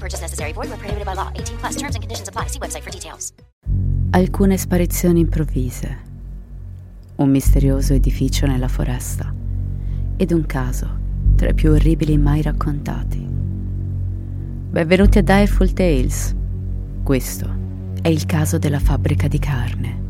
No purchase necessary. Void where prohibited by law. 18 plus. Terms and conditions apply. See website for details. Alcune sparizioni improvvise. Un misterioso edificio nella foresta. Ed un caso tra i più orribili mai raccontati. Benvenuti a Direful Tales. Questo è il caso della fabbrica di carne.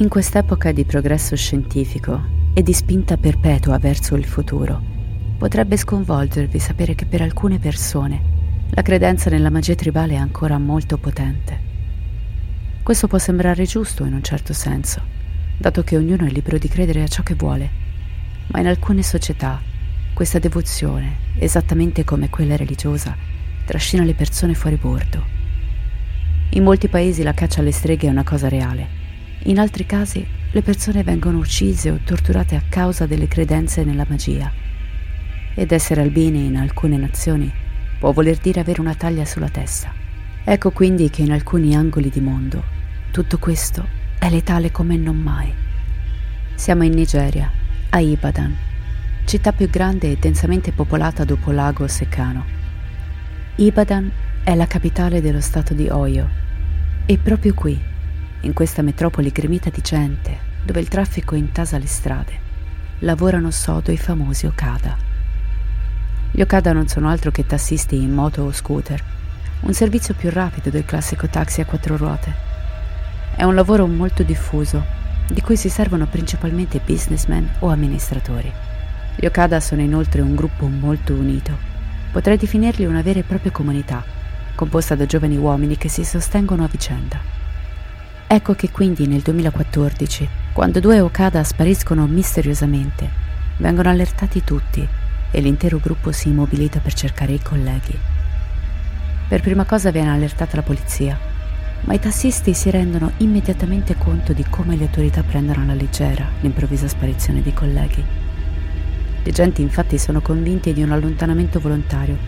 In quest'epoca di progresso scientifico e di spinta perpetua verso il futuro, potrebbe sconvolgervi sapere che per alcune persone la credenza nella magia tribale è ancora molto potente. Questo può sembrare giusto in un certo senso, dato che ognuno è libero di credere a ciò che vuole, ma in alcune società questa devozione, esattamente come quella religiosa, trascina le persone fuori bordo. In molti paesi la caccia alle streghe è una cosa reale in altri casi le persone vengono uccise o torturate a causa delle credenze nella magia. Ed essere albini in alcune nazioni può voler dire avere una taglia sulla testa. Ecco quindi che in alcuni angoli di mondo tutto questo è letale come non mai. Siamo in Nigeria, a Ibadan, città più grande e densamente popolata dopo Lagos e Kano. Ibadan è la capitale dello stato di Oyo e proprio qui in questa metropoli gremita di gente, dove il traffico intasa le strade, lavorano sodo i famosi Okada. Gli Okada non sono altro che tassisti in moto o scooter, un servizio più rapido del classico taxi a quattro ruote. È un lavoro molto diffuso, di cui si servono principalmente businessmen o amministratori. Gli Okada sono inoltre un gruppo molto unito. Potrei definirli una vera e propria comunità, composta da giovani uomini che si sostengono a vicenda. Ecco che quindi nel 2014, quando due Okada spariscono misteriosamente, vengono allertati tutti e l'intero gruppo si immobilita per cercare i colleghi. Per prima cosa viene allertata la polizia, ma i tassisti si rendono immediatamente conto di come le autorità prendono alla leggera l'improvvisa sparizione dei colleghi. Gli agenti infatti sono convinti di un allontanamento volontario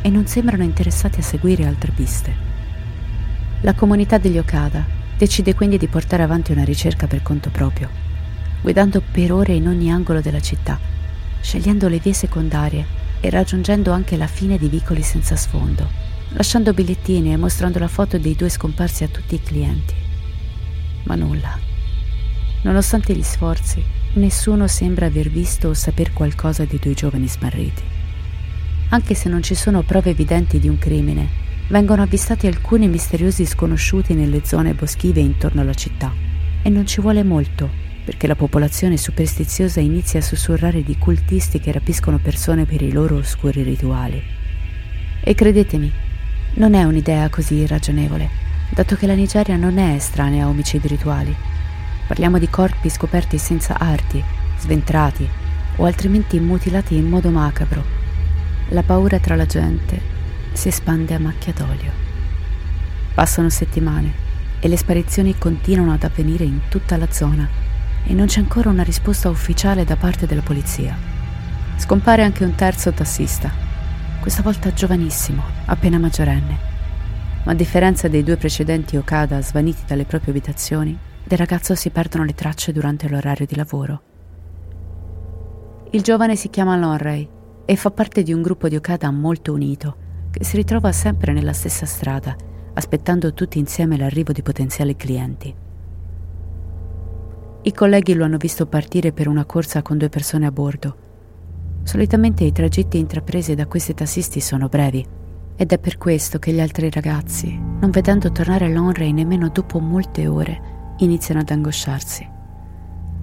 e non sembrano interessati a seguire altre piste. La comunità degli Okada Decide quindi di portare avanti una ricerca per conto proprio, guidando per ore in ogni angolo della città, scegliendo le vie secondarie e raggiungendo anche la fine di vicoli senza sfondo, lasciando bigliettini e mostrando la foto dei due scomparsi a tutti i clienti. Ma nulla. Nonostante gli sforzi, nessuno sembra aver visto o saper qualcosa dei due giovani smarriti. Anche se non ci sono prove evidenti di un crimine, vengono avvistati alcuni misteriosi sconosciuti nelle zone boschive intorno alla città. E non ci vuole molto perché la popolazione superstiziosa inizia a sussurrare di cultisti che rapiscono persone per i loro oscuri rituali. E credetemi, non è un'idea così irragionevole, dato che la Nigeria non è estranea a omicidi rituali. Parliamo di corpi scoperti senza arti, sventrati o altrimenti mutilati in modo macabro. La paura tra la gente si espande a macchia d'olio. Passano settimane e le sparizioni continuano ad avvenire in tutta la zona, e non c'è ancora una risposta ufficiale da parte della polizia. Scompare anche un terzo tassista, questa volta giovanissimo, appena maggiorenne. Ma a differenza dei due precedenti Okada svaniti dalle proprie abitazioni, del ragazzo si perdono le tracce durante l'orario di lavoro. Il giovane si chiama Lonray e fa parte di un gruppo di Okada molto unito, che si ritrova sempre nella stessa strada, aspettando tutti insieme l'arrivo di potenziali clienti. I colleghi lo hanno visto partire per una corsa con due persone a bordo. Solitamente i tragitti intrapresi da questi tassisti sono brevi, ed è per questo che gli altri ragazzi, non vedendo tornare Lonray nemmeno dopo molte ore, iniziano ad angosciarsi.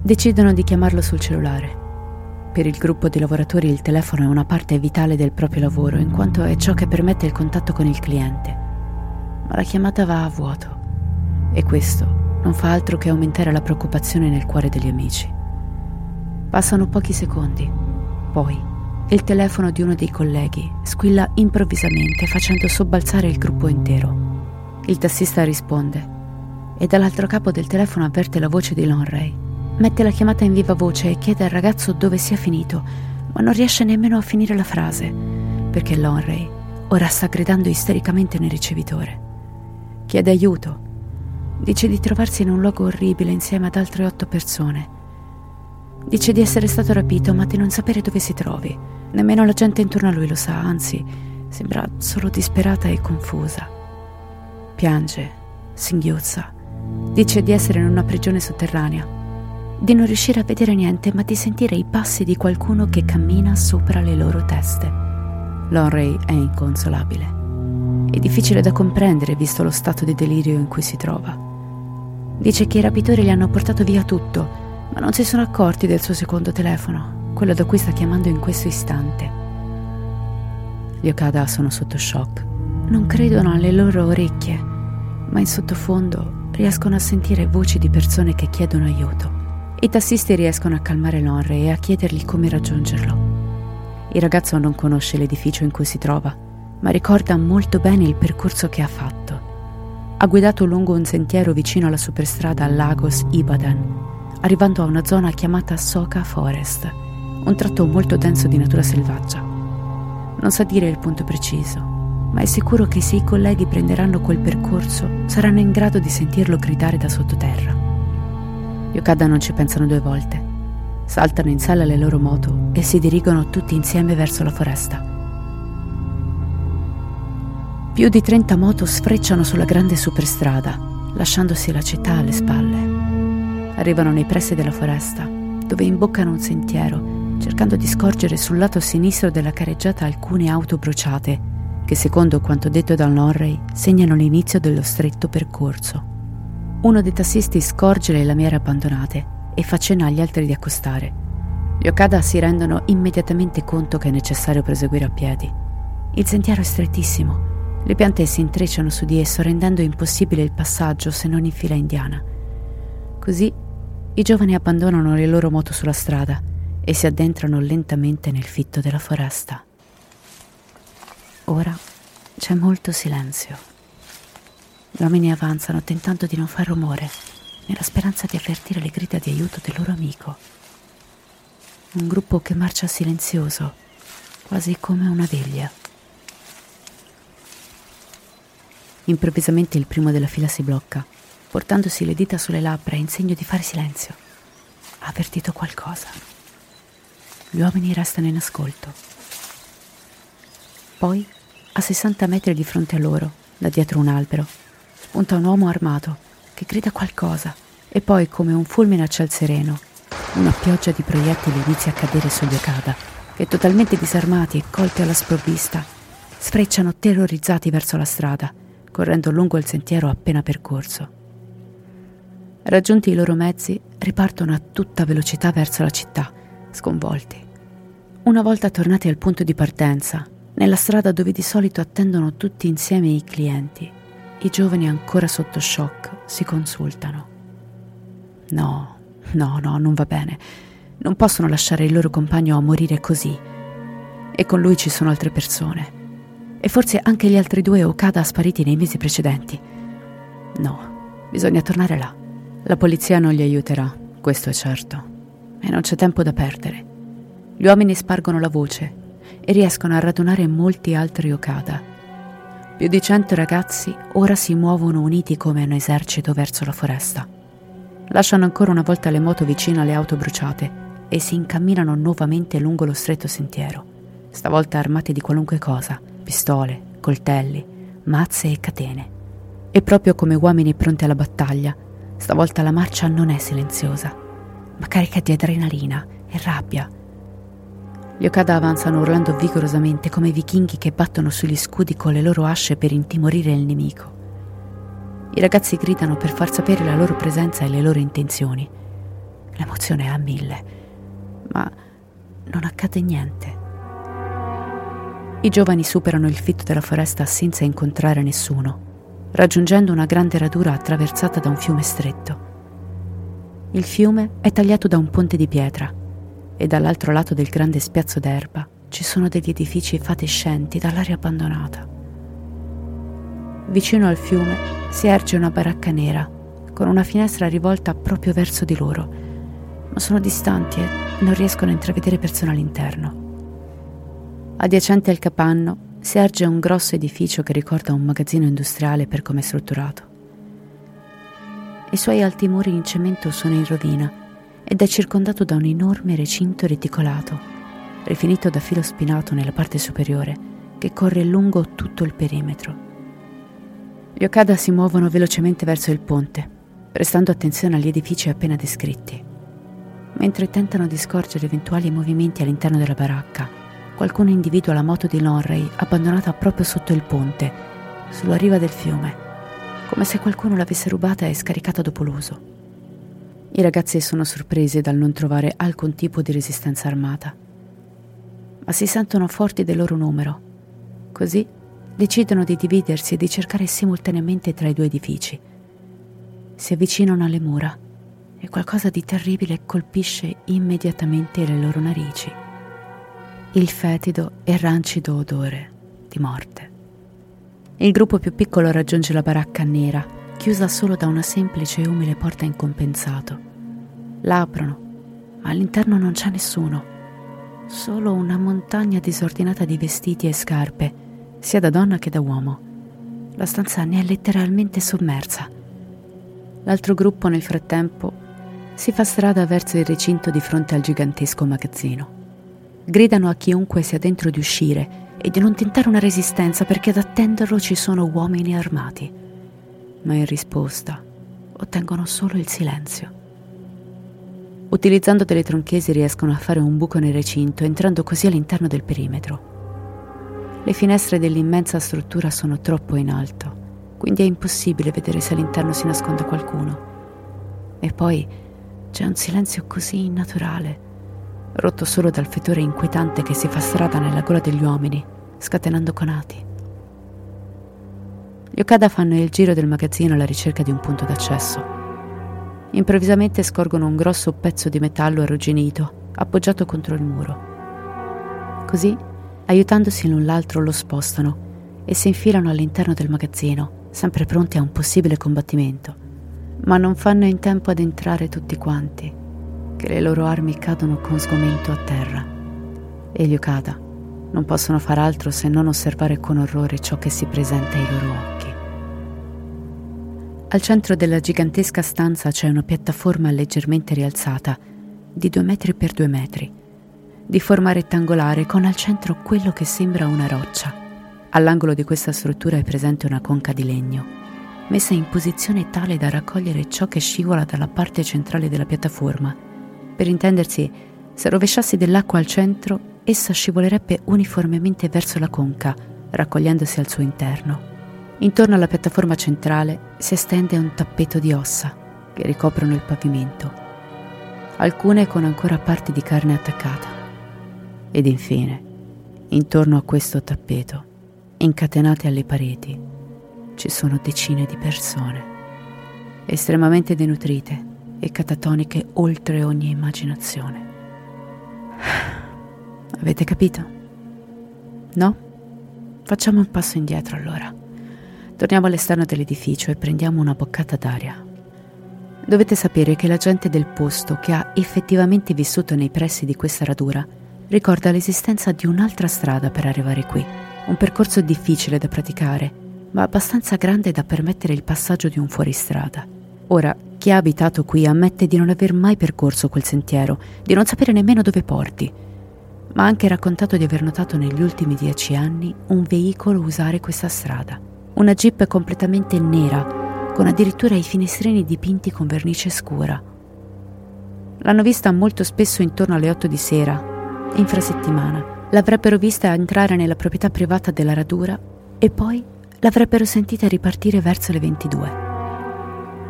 Decidono di chiamarlo sul cellulare per il gruppo di lavoratori il telefono è una parte vitale del proprio lavoro, in quanto è ciò che permette il contatto con il cliente. Ma la chiamata va a vuoto e questo non fa altro che aumentare la preoccupazione nel cuore degli amici. Passano pochi secondi, poi il telefono di uno dei colleghi squilla improvvisamente facendo sobbalzare il gruppo intero. Il tassista risponde e dall'altro capo del telefono avverte la voce di Lonray Mette la chiamata in viva voce e chiede al ragazzo dove sia finito, ma non riesce nemmeno a finire la frase, perché Lonray ora sta gridando istericamente nel ricevitore. Chiede aiuto. Dice di trovarsi in un luogo orribile insieme ad altre otto persone. Dice di essere stato rapito, ma di non sapere dove si trovi. Nemmeno la gente intorno a lui lo sa, anzi, sembra solo disperata e confusa. Piange, singhiozza. Dice di essere in una prigione sotterranea di non riuscire a vedere niente, ma di sentire i passi di qualcuno che cammina sopra le loro teste. Lonray è inconsolabile. È difficile da comprendere visto lo stato di delirio in cui si trova. Dice che i rapitori gli hanno portato via tutto, ma non si sono accorti del suo secondo telefono, quello da cui sta chiamando in questo istante. Gli Okada sono sotto shock. Non credono alle loro orecchie, ma in sottofondo riescono a sentire voci di persone che chiedono aiuto. I tassisti riescono a calmare Lonre e a chiedergli come raggiungerlo. Il ragazzo non conosce l'edificio in cui si trova, ma ricorda molto bene il percorso che ha fatto. Ha guidato lungo un sentiero vicino alla superstrada Lagos Ibadan, arrivando a una zona chiamata Soka Forest, un tratto molto denso di natura selvaggia. Non sa dire il punto preciso, ma è sicuro che se i colleghi prenderanno quel percorso saranno in grado di sentirlo gridare da sottoterra. Gli Okada non ci pensano due volte. Saltano in sala le loro moto e si dirigono tutti insieme verso la foresta. Più di 30 moto sfrecciano sulla grande superstrada, lasciandosi la città alle spalle. Arrivano nei pressi della foresta, dove imboccano un sentiero, cercando di scorgere sul lato sinistro della careggiata alcune auto bruciate, che secondo quanto detto da Norray segnano l'inizio dello stretto percorso. Uno dei tassisti scorge le lamiere abbandonate e fa cenno agli altri di accostare. Gli Okada si rendono immediatamente conto che è necessario proseguire a piedi. Il sentiero è strettissimo. Le piante si intrecciano su di esso rendendo impossibile il passaggio se non in fila indiana. Così i giovani abbandonano le loro moto sulla strada e si addentrano lentamente nel fitto della foresta. Ora c'è molto silenzio. Gli uomini avanzano tentando di non far rumore, nella speranza di avvertire le grida di aiuto del loro amico. Un gruppo che marcia silenzioso, quasi come una veglia. Improvvisamente il primo della fila si blocca, portandosi le dita sulle labbra in segno di fare silenzio. Ha avvertito qualcosa. Gli uomini restano in ascolto. Poi, a 60 metri di fronte a loro, da dietro un albero, spunta un uomo armato che grida qualcosa e poi, come un fulmine a ciel sereno, una pioggia di proiettili inizia a cadere sugli Okada, che totalmente disarmati e colti alla sprovvista, sfrecciano terrorizzati verso la strada, correndo lungo il sentiero appena percorso. Raggiunti i loro mezzi, ripartono a tutta velocità verso la città, sconvolti. Una volta tornati al punto di partenza, nella strada dove di solito attendono tutti insieme i clienti, i giovani ancora sotto shock si consultano. No, no, no, non va bene. Non possono lasciare il loro compagno a morire così. E con lui ci sono altre persone. E forse anche gli altri due Okada spariti nei mesi precedenti. No, bisogna tornare là. La polizia non li aiuterà. questo è certo. E non c'è tempo da perdere. Gli uomini spargono la voce e riescono a radunare molti altri Okada. Più di cento ragazzi ora si muovono uniti come un esercito verso la foresta. Lasciano ancora una volta le moto vicino alle auto bruciate e si incamminano nuovamente lungo lo stretto sentiero, stavolta armati di qualunque cosa, pistole, coltelli, mazze e catene. E proprio come uomini pronti alla battaglia, stavolta la marcia non è silenziosa, ma carica di adrenalina e rabbia. Gli Okada avanzano urlando vigorosamente come vichinghi che battono sugli scudi con le loro asce per intimorire il nemico. I ragazzi gridano per far sapere la loro presenza e le loro intenzioni. L'emozione è a mille, ma non accade niente. I giovani superano il fitto della foresta senza incontrare nessuno, raggiungendo una grande radura attraversata da un fiume stretto. Il fiume è tagliato da un ponte di pietra e dall'altro lato del grande spiazzo d'erba ci sono degli edifici fatescenti dall'aria abbandonata. Vicino al fiume si erge una baracca nera con una finestra rivolta proprio verso di loro, ma sono distanti e non riescono a intravedere persone all'interno. Adiacente al capanno si erge un grosso edificio che ricorda un magazzino industriale per come è strutturato. I suoi alti muri in cemento sono in rovina ed è circondato da un enorme recinto reticolato, rifinito da filo spinato nella parte superiore, che corre lungo tutto il perimetro. Gli Okada si muovono velocemente verso il ponte, prestando attenzione agli edifici appena descritti. Mentre tentano di scorgere eventuali movimenti all'interno della baracca, qualcuno individua la moto di Lonray abbandonata proprio sotto il ponte, sulla riva del fiume come se qualcuno l'avesse rubata e scaricata dopo l'uso. I ragazzi sono sorpresi dal non trovare alcun tipo di resistenza armata, ma si sentono forti del loro numero. Così decidono di dividersi e di cercare simultaneamente tra i due edifici. Si avvicinano alle mura e qualcosa di terribile colpisce immediatamente le loro narici. Il fetido e rancido odore di morte. Il gruppo più piccolo raggiunge la baracca nera, chiusa solo da una semplice e umile porta in compensato. L'aprono, ma all'interno non c'è nessuno, solo una montagna disordinata di vestiti e scarpe, sia da donna che da uomo. La stanza ne è letteralmente sommersa. L'altro gruppo nel frattempo si fa strada verso il recinto di fronte al gigantesco magazzino. Gridano a chiunque sia dentro di uscire e di non tentare una resistenza perché ad attenderlo ci sono uomini armati. Ma in risposta ottengono solo il silenzio. Utilizzando delle tronchesi riescono a fare un buco nel recinto, entrando così all'interno del perimetro. Le finestre dell'immensa struttura sono troppo in alto, quindi è impossibile vedere se all'interno si nasconde qualcuno. E poi c'è un silenzio così innaturale rotto solo dal fetore inquietante che si fa strada nella gola degli uomini, scatenando conati. Gli Okada fanno il giro del magazzino alla ricerca di un punto d'accesso. Improvvisamente scorgono un grosso pezzo di metallo arrugginito, appoggiato contro il muro. Così, aiutandosi l'un l'altro, lo spostano e si infilano all'interno del magazzino, sempre pronti a un possibile combattimento. Ma non fanno in tempo ad entrare tutti quanti che le loro armi cadono con sgomento a terra. E gli Okada non possono far altro se non osservare con orrore ciò che si presenta ai loro occhi. Al centro della gigantesca stanza c'è una piattaforma leggermente rialzata, di due metri per due metri, di forma rettangolare con al centro quello che sembra una roccia. All'angolo di questa struttura è presente una conca di legno, messa in posizione tale da raccogliere ciò che scivola dalla parte centrale della piattaforma per intendersi, se rovesciassi dell'acqua al centro, essa scivolerebbe uniformemente verso la conca, raccogliendosi al suo interno. Intorno alla piattaforma centrale si estende un tappeto di ossa che ricoprono il pavimento, alcune con ancora parti di carne attaccata. Ed infine, intorno a questo tappeto, incatenate alle pareti, ci sono decine di persone, estremamente denutrite, e catatoniche oltre ogni immaginazione. Avete capito? No? Facciamo un passo indietro allora. Torniamo all'esterno dell'edificio e prendiamo una boccata d'aria. Dovete sapere che la gente del posto che ha effettivamente vissuto nei pressi di questa radura ricorda l'esistenza di un'altra strada per arrivare qui, un percorso difficile da praticare, ma abbastanza grande da permettere il passaggio di un fuoristrada. Ora, chi ha abitato qui ammette di non aver mai percorso quel sentiero, di non sapere nemmeno dove porti, ma ha anche raccontato di aver notato negli ultimi dieci anni un veicolo usare questa strada. Una jeep completamente nera, con addirittura i finestrini dipinti con vernice scura. L'hanno vista molto spesso intorno alle 8 di sera, infrasettimana. L'avrebbero vista entrare nella proprietà privata della radura e poi l'avrebbero sentita ripartire verso le 22.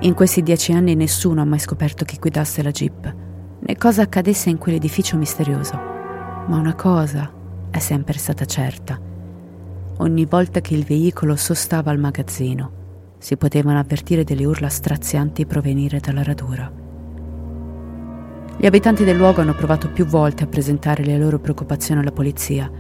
In questi dieci anni nessuno ha mai scoperto chi guidasse la jeep, né cosa accadesse in quell'edificio misterioso. Ma una cosa è sempre stata certa. Ogni volta che il veicolo sostava al magazzino, si potevano avvertire delle urla strazianti provenire dalla radura. Gli abitanti del luogo hanno provato più volte a presentare le loro preoccupazioni alla polizia,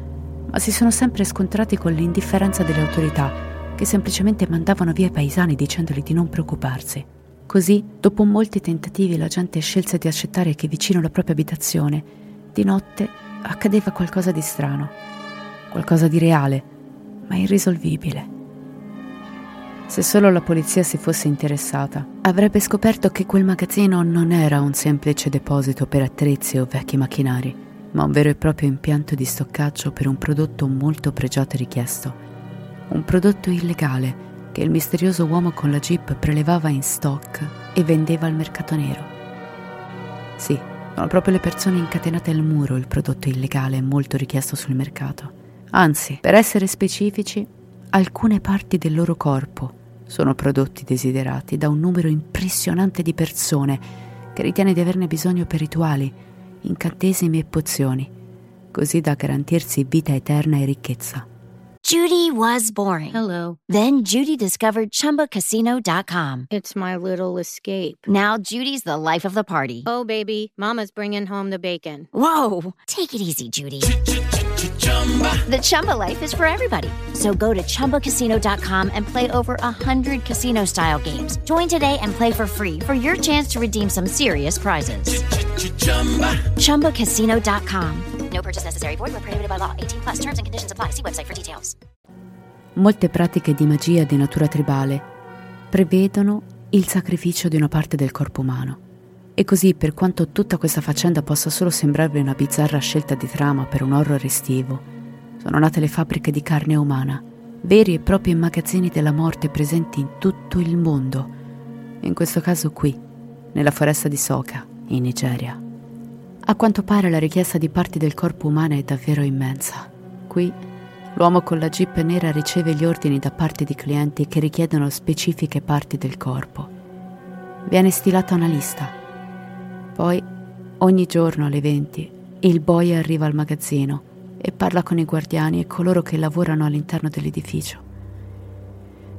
ma si sono sempre scontrati con l'indifferenza delle autorità, che semplicemente mandavano via i paesani dicendoli di non preoccuparsi. Così, dopo molti tentativi, la gente scelse di accettare che vicino alla propria abitazione, di notte, accadeva qualcosa di strano, qualcosa di reale, ma irrisolvibile. Se solo la polizia si fosse interessata, avrebbe scoperto che quel magazzino non era un semplice deposito per attrezzi o vecchi macchinari, ma un vero e proprio impianto di stoccaggio per un prodotto molto pregiato e richiesto. Un prodotto illegale che il misterioso uomo con la jeep prelevava in stock e vendeva al mercato nero. Sì, sono proprio le persone incatenate al muro il prodotto illegale molto richiesto sul mercato. Anzi, per essere specifici, alcune parti del loro corpo sono prodotti desiderati da un numero impressionante di persone che ritiene di averne bisogno per rituali, incantesimi e pozioni, così da garantirsi vita eterna e ricchezza. Judy was boring. Hello. Then Judy discovered ChumbaCasino.com. It's my little escape. Now Judy's the life of the party. Oh, baby, Mama's bringing home the bacon. Whoa! Take it easy, Judy. The Chumba life is for everybody. So go to ChumbaCasino.com and play over 100 casino style games. Join today and play for free for your chance to redeem some serious prizes. ChumbaCasino.com. No purchase necessary. Void where prohibited by law. 18 plus terms and conditions apply. See website for details. Molte pratiche di magia di natura tribale prevedono il sacrificio di una parte del corpo umano. E così, per quanto tutta questa faccenda possa solo sembrarvi una bizzarra scelta di trama per un horror estivo, sono nate le fabbriche di carne umana, veri e propri magazzini della morte presenti in tutto il mondo. In questo caso qui, nella foresta di Soka, in Nigeria. A quanto pare la richiesta di parti del corpo umano è davvero immensa. Qui l'uomo con la jeep nera riceve gli ordini da parte di clienti che richiedono specifiche parti del corpo. Viene stilata una lista. Poi, ogni giorno alle 20, il boy arriva al magazzino e parla con i guardiani e coloro che lavorano all'interno dell'edificio.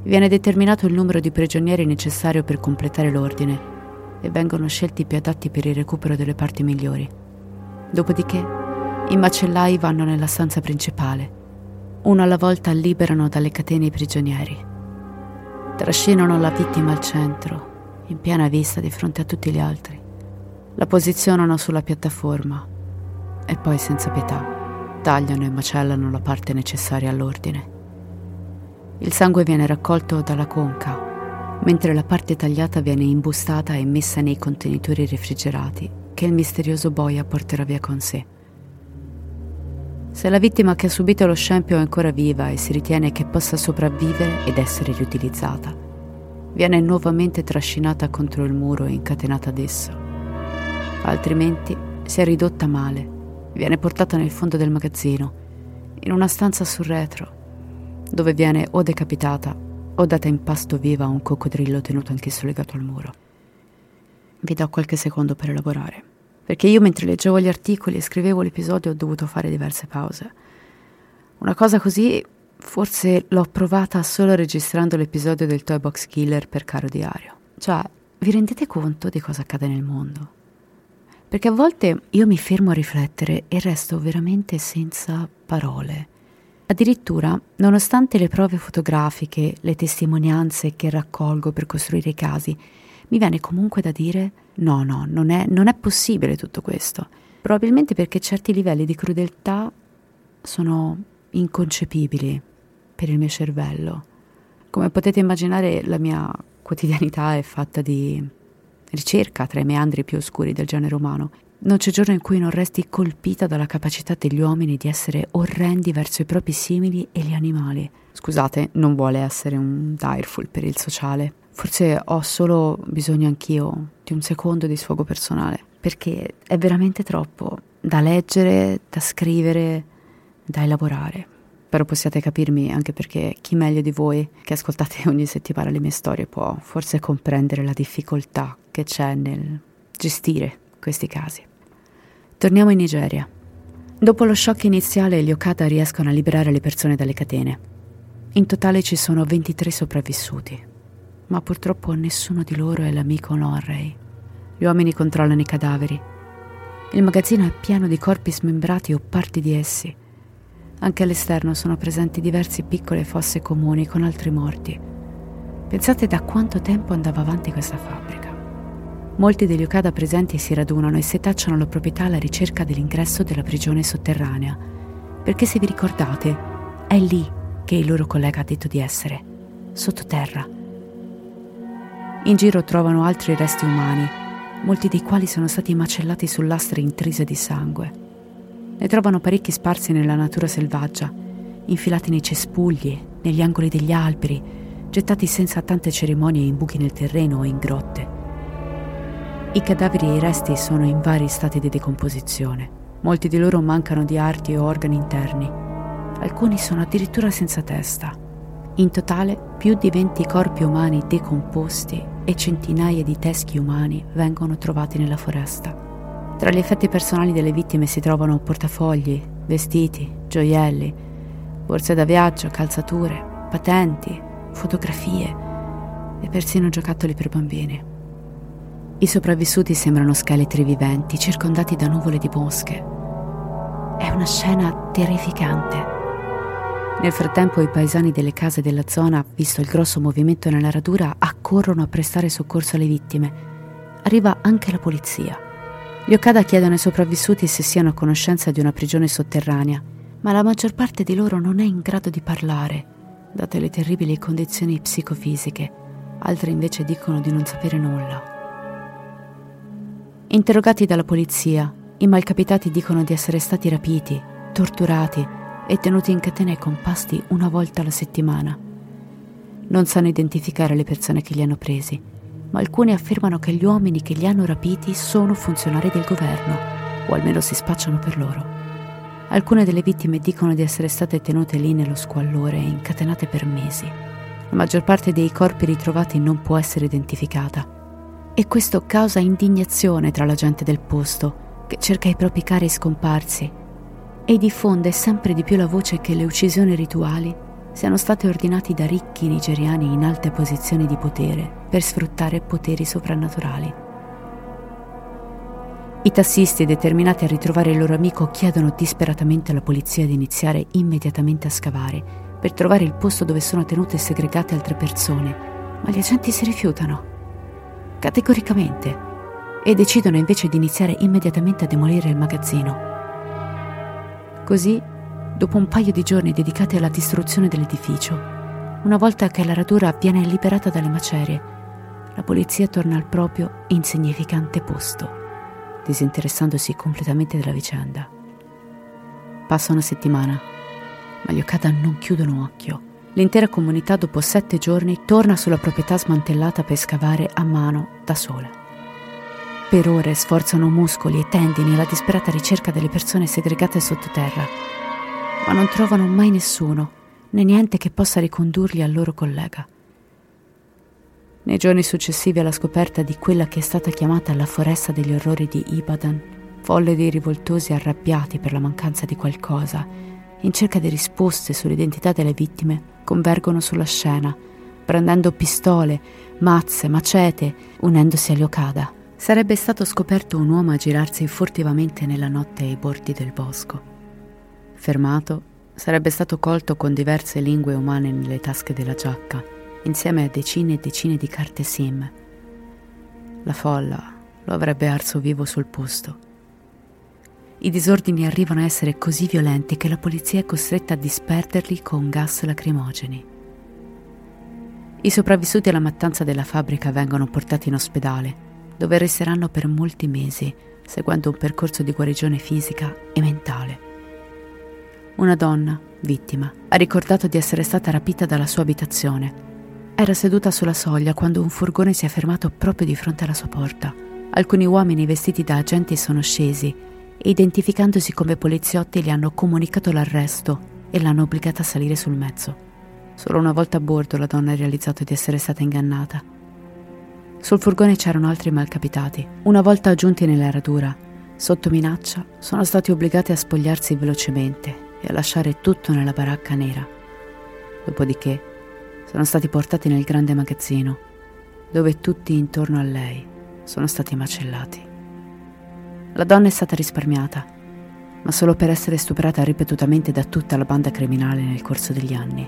Viene determinato il numero di prigionieri necessario per completare l'ordine e vengono scelti i più adatti per il recupero delle parti migliori. Dopodiché i macellai vanno nella stanza principale. Uno alla volta liberano dalle catene i prigionieri. Trascinano la vittima al centro, in piena vista di fronte a tutti gli altri. La posizionano sulla piattaforma e poi senza pietà tagliano e macellano la parte necessaria all'ordine. Il sangue viene raccolto dalla conca mentre la parte tagliata viene imbustata e messa nei contenitori refrigerati che il misterioso boia porterà via con sé. Se la vittima che ha subito lo scempio è ancora viva e si ritiene che possa sopravvivere ed essere riutilizzata, viene nuovamente trascinata contro il muro e incatenata ad esso. Altrimenti, se è ridotta male, viene portata nel fondo del magazzino, in una stanza sul retro, dove viene o decapitata o data in pasto viva a un coccodrillo tenuto anch'esso legato al muro. Vi do qualche secondo per elaborare, perché io mentre leggevo gli articoli e scrivevo l'episodio ho dovuto fare diverse pause. Una cosa così forse l'ho provata solo registrando l'episodio del Toy Box Killer per Caro Diario. Cioè, vi rendete conto di cosa accade nel mondo? Perché a volte io mi fermo a riflettere e resto veramente senza parole. Addirittura, nonostante le prove fotografiche, le testimonianze che raccolgo per costruire i casi, mi viene comunque da dire no, no, non è, non è possibile tutto questo. Probabilmente perché certi livelli di crudeltà sono inconcepibili per il mio cervello. Come potete immaginare, la mia quotidianità è fatta di ricerca tra i meandri più oscuri del genere umano. Non c'è giorno in cui non resti colpita dalla capacità degli uomini di essere orrendi verso i propri simili e gli animali. Scusate, non vuole essere un direful per il sociale. Forse ho solo bisogno anch'io di un secondo di sfogo personale, perché è veramente troppo da leggere, da scrivere, da elaborare. Spero possiate capirmi anche perché chi meglio di voi che ascoltate ogni settimana le mie storie può forse comprendere la difficoltà che c'è nel gestire questi casi. Torniamo in Nigeria. Dopo lo shock iniziale, gli Okada riescono a liberare le persone dalle catene. In totale ci sono 23 sopravvissuti, ma purtroppo nessuno di loro è l'amico Lonray. Gli uomini controllano i cadaveri. Il magazzino è pieno di corpi smembrati o parti di essi. Anche all'esterno sono presenti diverse piccole fosse comuni con altri morti. Pensate da quanto tempo andava avanti questa fabbrica. Molti degli Okada presenti si radunano e setacciano la proprietà alla ricerca dell'ingresso della prigione sotterranea, perché se vi ricordate, è lì che il loro collega ha detto di essere, sottoterra. In giro trovano altri resti umani, molti dei quali sono stati macellati su lastre intrise di sangue. Ne trovano parecchi sparsi nella natura selvaggia, infilati nei cespugli, negli angoli degli alberi, gettati senza tante cerimonie in buchi nel terreno o in grotte. I cadaveri e i resti sono in vari stati di decomposizione. Molti di loro mancano di arti o organi interni. Alcuni sono addirittura senza testa. In totale più di 20 corpi umani decomposti e centinaia di teschi umani vengono trovati nella foresta. Tra gli effetti personali delle vittime si trovano portafogli, vestiti, gioielli, borse da viaggio, calzature, patenti, fotografie e persino giocattoli per bambini. I sopravvissuti sembrano scheletri viventi circondati da nuvole di mosche. È una scena terrificante. Nel frattempo i paesani delle case della zona, visto il grosso movimento nella radura, accorrono a prestare soccorso alle vittime. Arriva anche la polizia. Gli Okada chiedono ai sopravvissuti se siano a conoscenza di una prigione sotterranea, ma la maggior parte di loro non è in grado di parlare, date le terribili condizioni psicofisiche. Altri invece dicono di non sapere nulla. Interrogati dalla polizia, i malcapitati dicono di essere stati rapiti, torturati e tenuti in catene e compasti una volta alla settimana. Non sanno identificare le persone che li hanno presi, ma alcuni affermano che gli uomini che li hanno rapiti sono funzionari del governo, o almeno si spacciano per loro. Alcune delle vittime dicono di essere state tenute lì nello squallore e incatenate per mesi. La maggior parte dei corpi ritrovati non può essere identificata e questo causa indignazione tra la gente del posto, che cerca i propri cari scomparsi, e diffonde sempre di più la voce che le uccisioni rituali siano state ordinate da ricchi nigeriani in alte posizioni di potere per sfruttare poteri soprannaturali. I tassisti, determinati a ritrovare il loro amico, chiedono disperatamente alla polizia di iniziare immediatamente a scavare per trovare il posto dove sono tenute segregate altre persone, ma gli agenti si rifiutano categoricamente, e decidono invece di iniziare immediatamente a demolire il magazzino. Così, dopo un paio di giorni dedicati alla distruzione dell'edificio, una volta che la radura viene liberata dalle macerie, la polizia torna al proprio insignificante posto, disinteressandosi completamente della vicenda. Passa una settimana, ma gli Okada non chiudono occhio l'intera comunità dopo sette giorni torna sulla proprietà smantellata per scavare a mano da sola. Per ore sforzano muscoli e tendini alla disperata ricerca delle persone segregate sottoterra, ma non trovano mai nessuno, né niente che possa ricondurli al loro collega. Nei giorni successivi alla scoperta di quella che è stata chiamata la foresta degli orrori di Ibadan, folle dei rivoltosi arrabbiati per la mancanza di qualcosa, in cerca di risposte sull'identità delle vittime, convergono sulla scena, prendendo pistole, mazze, macete, unendosi agli Okada. Sarebbe stato scoperto un uomo a girarsi furtivamente nella notte ai bordi del bosco. Fermato, sarebbe stato colto con diverse lingue umane nelle tasche della giacca, insieme a decine e decine di carte SIM. La folla lo avrebbe arso vivo sul posto. I disordini arrivano a essere così violenti che la polizia è costretta a disperderli con gas lacrimogeni. I sopravvissuti alla mattanza della fabbrica vengono portati in ospedale, dove resteranno per molti mesi, seguendo un percorso di guarigione fisica e mentale. Una donna, vittima, ha ricordato di essere stata rapita dalla sua abitazione. Era seduta sulla soglia quando un furgone si è fermato proprio di fronte alla sua porta. Alcuni uomini vestiti da agenti sono scesi e identificandosi come poliziotti gli hanno comunicato l'arresto e l'hanno obbligata a salire sul mezzo. Solo una volta a bordo la donna ha realizzato di essere stata ingannata. Sul furgone c'erano altri malcapitati. Una volta giunti nella radura, sotto minaccia, sono stati obbligati a spogliarsi velocemente e a lasciare tutto nella baracca nera. Dopodiché sono stati portati nel grande magazzino, dove tutti intorno a lei sono stati macellati. La donna è stata risparmiata, ma solo per essere stuprata ripetutamente da tutta la banda criminale nel corso degli anni.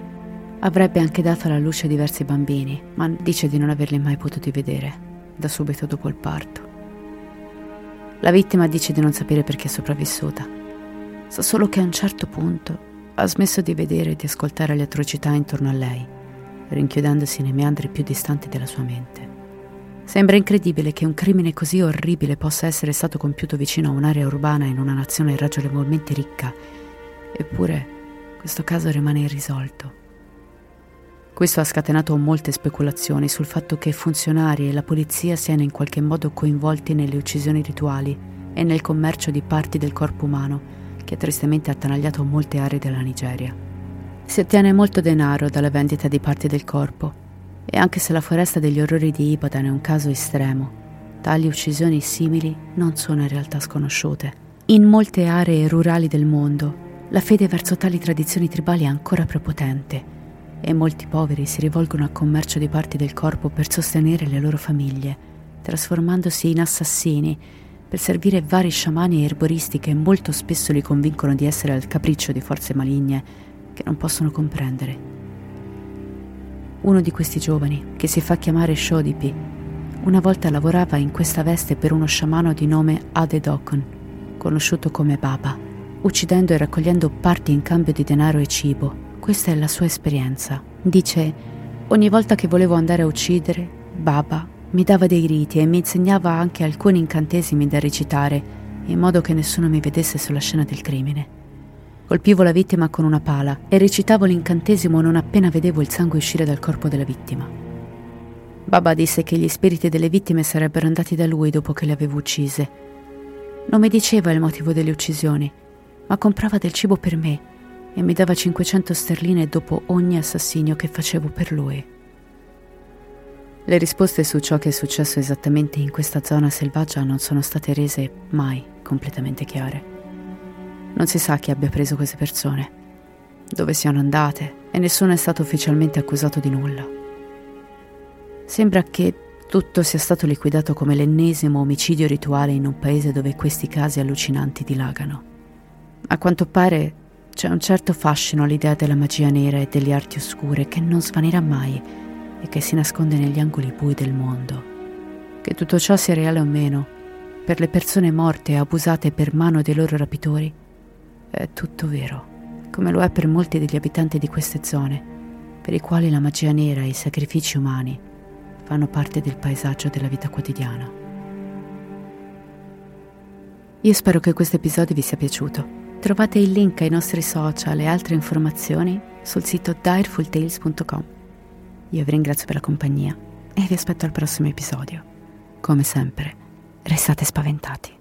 Avrebbe anche dato alla luce diversi bambini, ma dice di non averli mai potuti vedere, da subito dopo il parto. La vittima dice di non sapere perché è sopravvissuta. Sa solo che a un certo punto ha smesso di vedere e di ascoltare le atrocità intorno a lei, rinchiudendosi nei meandri più distanti della sua mente. Sembra incredibile che un crimine così orribile possa essere stato compiuto vicino a un'area urbana in una nazione ragionevolmente ricca, eppure questo caso rimane irrisolto. Questo ha scatenato molte speculazioni sul fatto che funzionari e la polizia siano in qualche modo coinvolti nelle uccisioni rituali e nel commercio di parti del corpo umano, che ha tristemente attanagliato molte aree della Nigeria. Si ottiene molto denaro dalla vendita di parti del corpo, e anche se la foresta degli orrori di Ibadan è un caso estremo, tali uccisioni simili non sono in realtà sconosciute. In molte aree rurali del mondo, la fede verso tali tradizioni tribali è ancora prepotente e molti poveri si rivolgono al commercio di parti del corpo per sostenere le loro famiglie, trasformandosi in assassini per servire vari sciamani e erboristi che molto spesso li convincono di essere al capriccio di forze maligne che non possono comprendere. Uno di questi giovani, che si fa chiamare Shodipi, una volta lavorava in questa veste per uno sciamano di nome Ade Dokon, conosciuto come Baba, uccidendo e raccogliendo parti in cambio di denaro e cibo questa è la sua esperienza. Dice, ogni volta che volevo andare a uccidere, Baba mi dava dei riti e mi insegnava anche alcuni incantesimi da recitare, in modo che nessuno mi vedesse sulla scena del crimine. Colpivo la vittima con una pala e recitavo l'incantesimo non appena vedevo il sangue uscire dal corpo della vittima. Baba disse che gli spiriti delle vittime sarebbero andati da lui dopo che le avevo uccise. Non mi diceva il motivo delle uccisioni, ma comprava del cibo per me e mi dava 500 sterline dopo ogni assassinio che facevo per lui. Le risposte su ciò che è successo esattamente in questa zona selvaggia non sono state rese mai completamente chiare. Non si sa chi abbia preso queste persone, dove siano andate e nessuno è stato ufficialmente accusato di nulla. Sembra che tutto sia stato liquidato come l'ennesimo omicidio rituale in un paese dove questi casi allucinanti dilagano. A quanto pare c'è un certo fascino all'idea della magia nera e delle arti oscure che non svanirà mai e che si nasconde negli angoli bui del mondo. Che tutto ciò sia reale o meno, per le persone morte e abusate per mano dei loro rapitori, è tutto vero, come lo è per molti degli abitanti di queste zone, per i quali la magia nera e i sacrifici umani fanno parte del paesaggio della vita quotidiana. Io spero che questo episodio vi sia piaciuto. Trovate il link ai nostri social e altre informazioni sul sito direfultales.com. Io vi ringrazio per la compagnia e vi aspetto al prossimo episodio. Come sempre, restate spaventati.